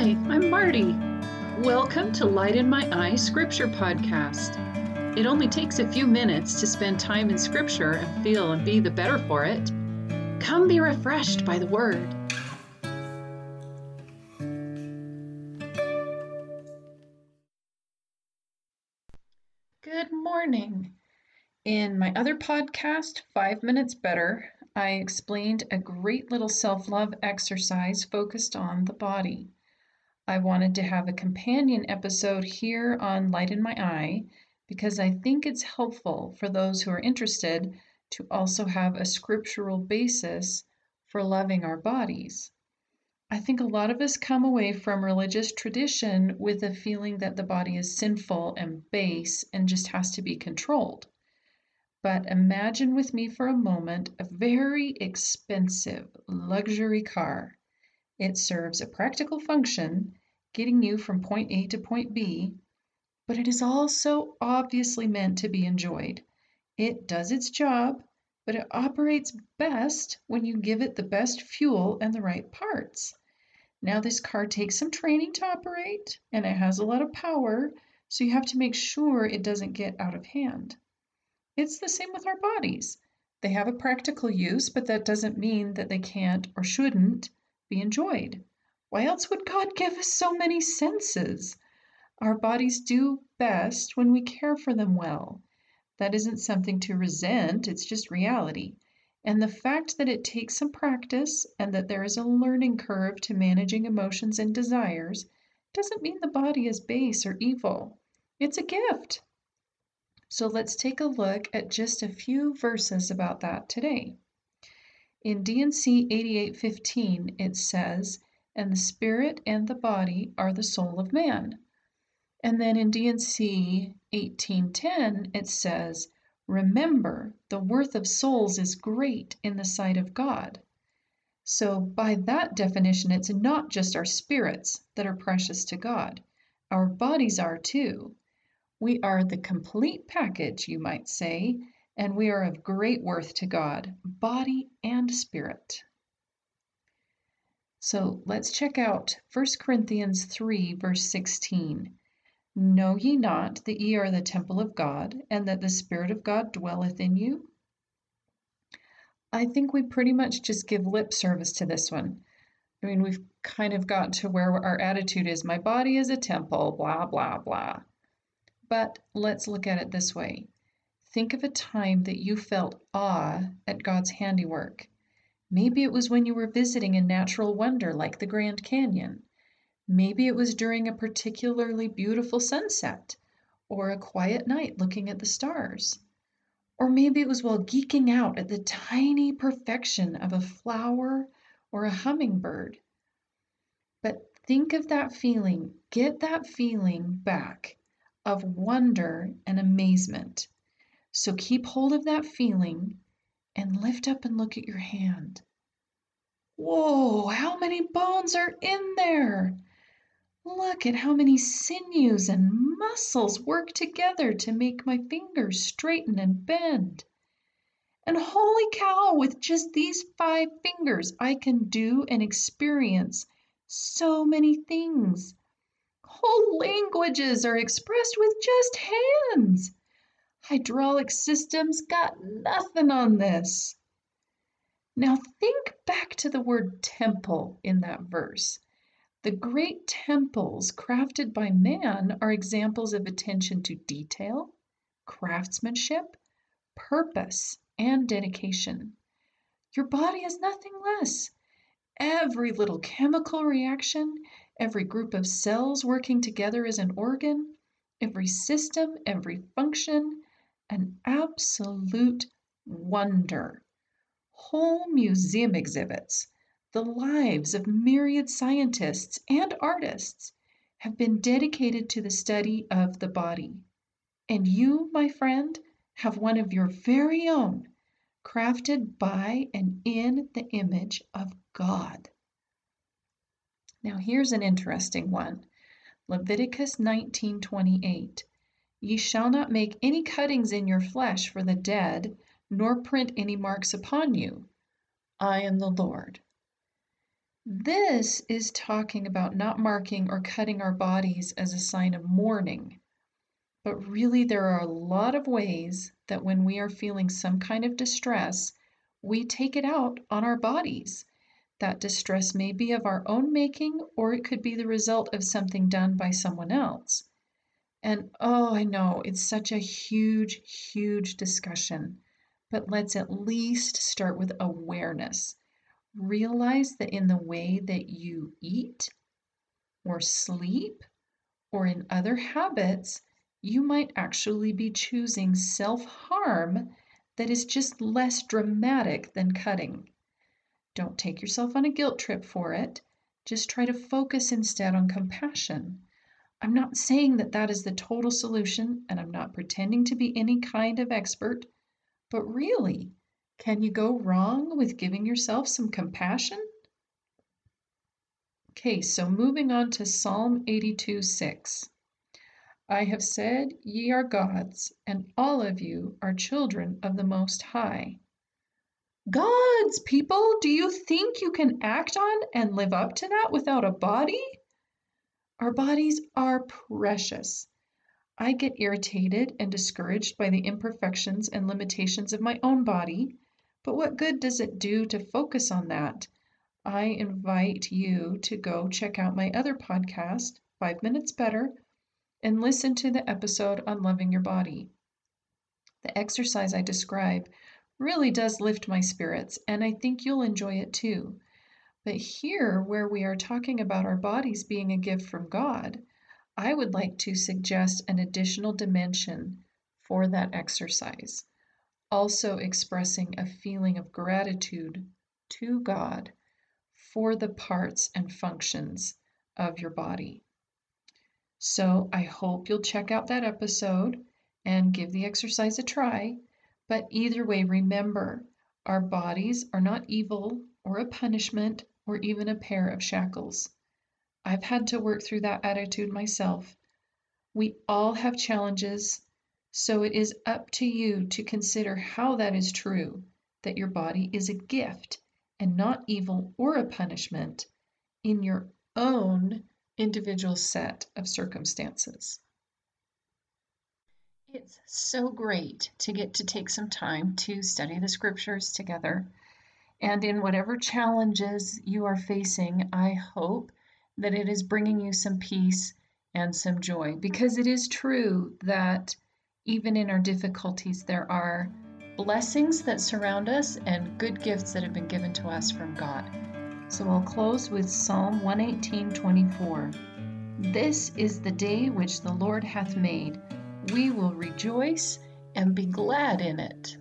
Hi, I'm Marty. Welcome to Light in My Eye Scripture Podcast. It only takes a few minutes to spend time in Scripture and feel and be the better for it. Come be refreshed by the Word. Good morning. In my other podcast, Five Minutes Better, I explained a great little self love exercise focused on the body. I wanted to have a companion episode here on Light in My Eye because I think it's helpful for those who are interested to also have a scriptural basis for loving our bodies. I think a lot of us come away from religious tradition with a feeling that the body is sinful and base and just has to be controlled. But imagine with me for a moment a very expensive luxury car. It serves a practical function getting you from point A to point B, but it is also obviously meant to be enjoyed. It does its job, but it operates best when you give it the best fuel and the right parts. Now, this car takes some training to operate and it has a lot of power, so you have to make sure it doesn't get out of hand. It's the same with our bodies. They have a practical use, but that doesn't mean that they can't or shouldn't be enjoyed. Why else would God give us so many senses? Our bodies do best when we care for them well. That isn't something to resent, it's just reality. And the fact that it takes some practice and that there is a learning curve to managing emotions and desires doesn't mean the body is base or evil. It's a gift. So let's take a look at just a few verses about that today. In D&C 8815, it says, and the spirit and the body are the soul of man. And then in D&C 1810 it says, Remember, the worth of souls is great in the sight of God. So, by that definition, it's not just our spirits that are precious to God, our bodies are too. We are the complete package, you might say, and we are of great worth to God, body and spirit. So let's check out 1 Corinthians 3, verse 16. Know ye not that ye are the temple of God, and that the Spirit of God dwelleth in you? I think we pretty much just give lip service to this one. I mean, we've kind of got to where our attitude is my body is a temple, blah, blah, blah. But let's look at it this way think of a time that you felt awe at God's handiwork. Maybe it was when you were visiting a natural wonder like the Grand Canyon. Maybe it was during a particularly beautiful sunset or a quiet night looking at the stars. Or maybe it was while geeking out at the tiny perfection of a flower or a hummingbird. But think of that feeling, get that feeling back of wonder and amazement. So keep hold of that feeling and lift up and look at your hand. Whoa, how many bones are in there? Look at how many sinews and muscles work together to make my fingers straighten and bend. And holy cow, with just these five fingers, I can do and experience so many things. Whole languages are expressed with just hands. Hydraulic systems got nothing on this. Now think back to the word temple in that verse. The great temples crafted by man are examples of attention to detail, craftsmanship, purpose, and dedication. Your body is nothing less. Every little chemical reaction, every group of cells working together as an organ, every system, every function, an absolute wonder. Whole museum exhibits, the lives of myriad scientists and artists have been dedicated to the study of the body. And you, my friend, have one of your very own, crafted by and in the image of God. Now here's an interesting one. Leviticus 19:28. Ye shall not make any cuttings in your flesh for the dead, nor print any marks upon you. I am the Lord. This is talking about not marking or cutting our bodies as a sign of mourning. But really, there are a lot of ways that when we are feeling some kind of distress, we take it out on our bodies. That distress may be of our own making, or it could be the result of something done by someone else. And oh, I know it's such a huge, huge discussion, but let's at least start with awareness. Realize that in the way that you eat, or sleep, or in other habits, you might actually be choosing self harm that is just less dramatic than cutting. Don't take yourself on a guilt trip for it. Just try to focus instead on compassion. I'm not saying that that is the total solution, and I'm not pretending to be any kind of expert, but really, can you go wrong with giving yourself some compassion? Okay, so moving on to Psalm 82 6. I have said, Ye are gods, and all of you are children of the Most High. Gods, people, do you think you can act on and live up to that without a body? Our bodies are precious. I get irritated and discouraged by the imperfections and limitations of my own body, but what good does it do to focus on that? I invite you to go check out my other podcast, Five Minutes Better, and listen to the episode on loving your body. The exercise I describe really does lift my spirits, and I think you'll enjoy it too. But here, where we are talking about our bodies being a gift from God, I would like to suggest an additional dimension for that exercise, also expressing a feeling of gratitude to God for the parts and functions of your body. So I hope you'll check out that episode and give the exercise a try. But either way, remember our bodies are not evil or a punishment or even a pair of shackles. I've had to work through that attitude myself. We all have challenges, so it is up to you to consider how that is true that your body is a gift and not evil or a punishment in your own individual set of circumstances. It's so great to get to take some time to study the scriptures together. And in whatever challenges you are facing, I hope that it is bringing you some peace and some joy because it is true that even in our difficulties, there are blessings that surround us and good gifts that have been given to us from God. So I'll close with Psalm 118 24. This is the day which the Lord hath made. We will rejoice and be glad in it.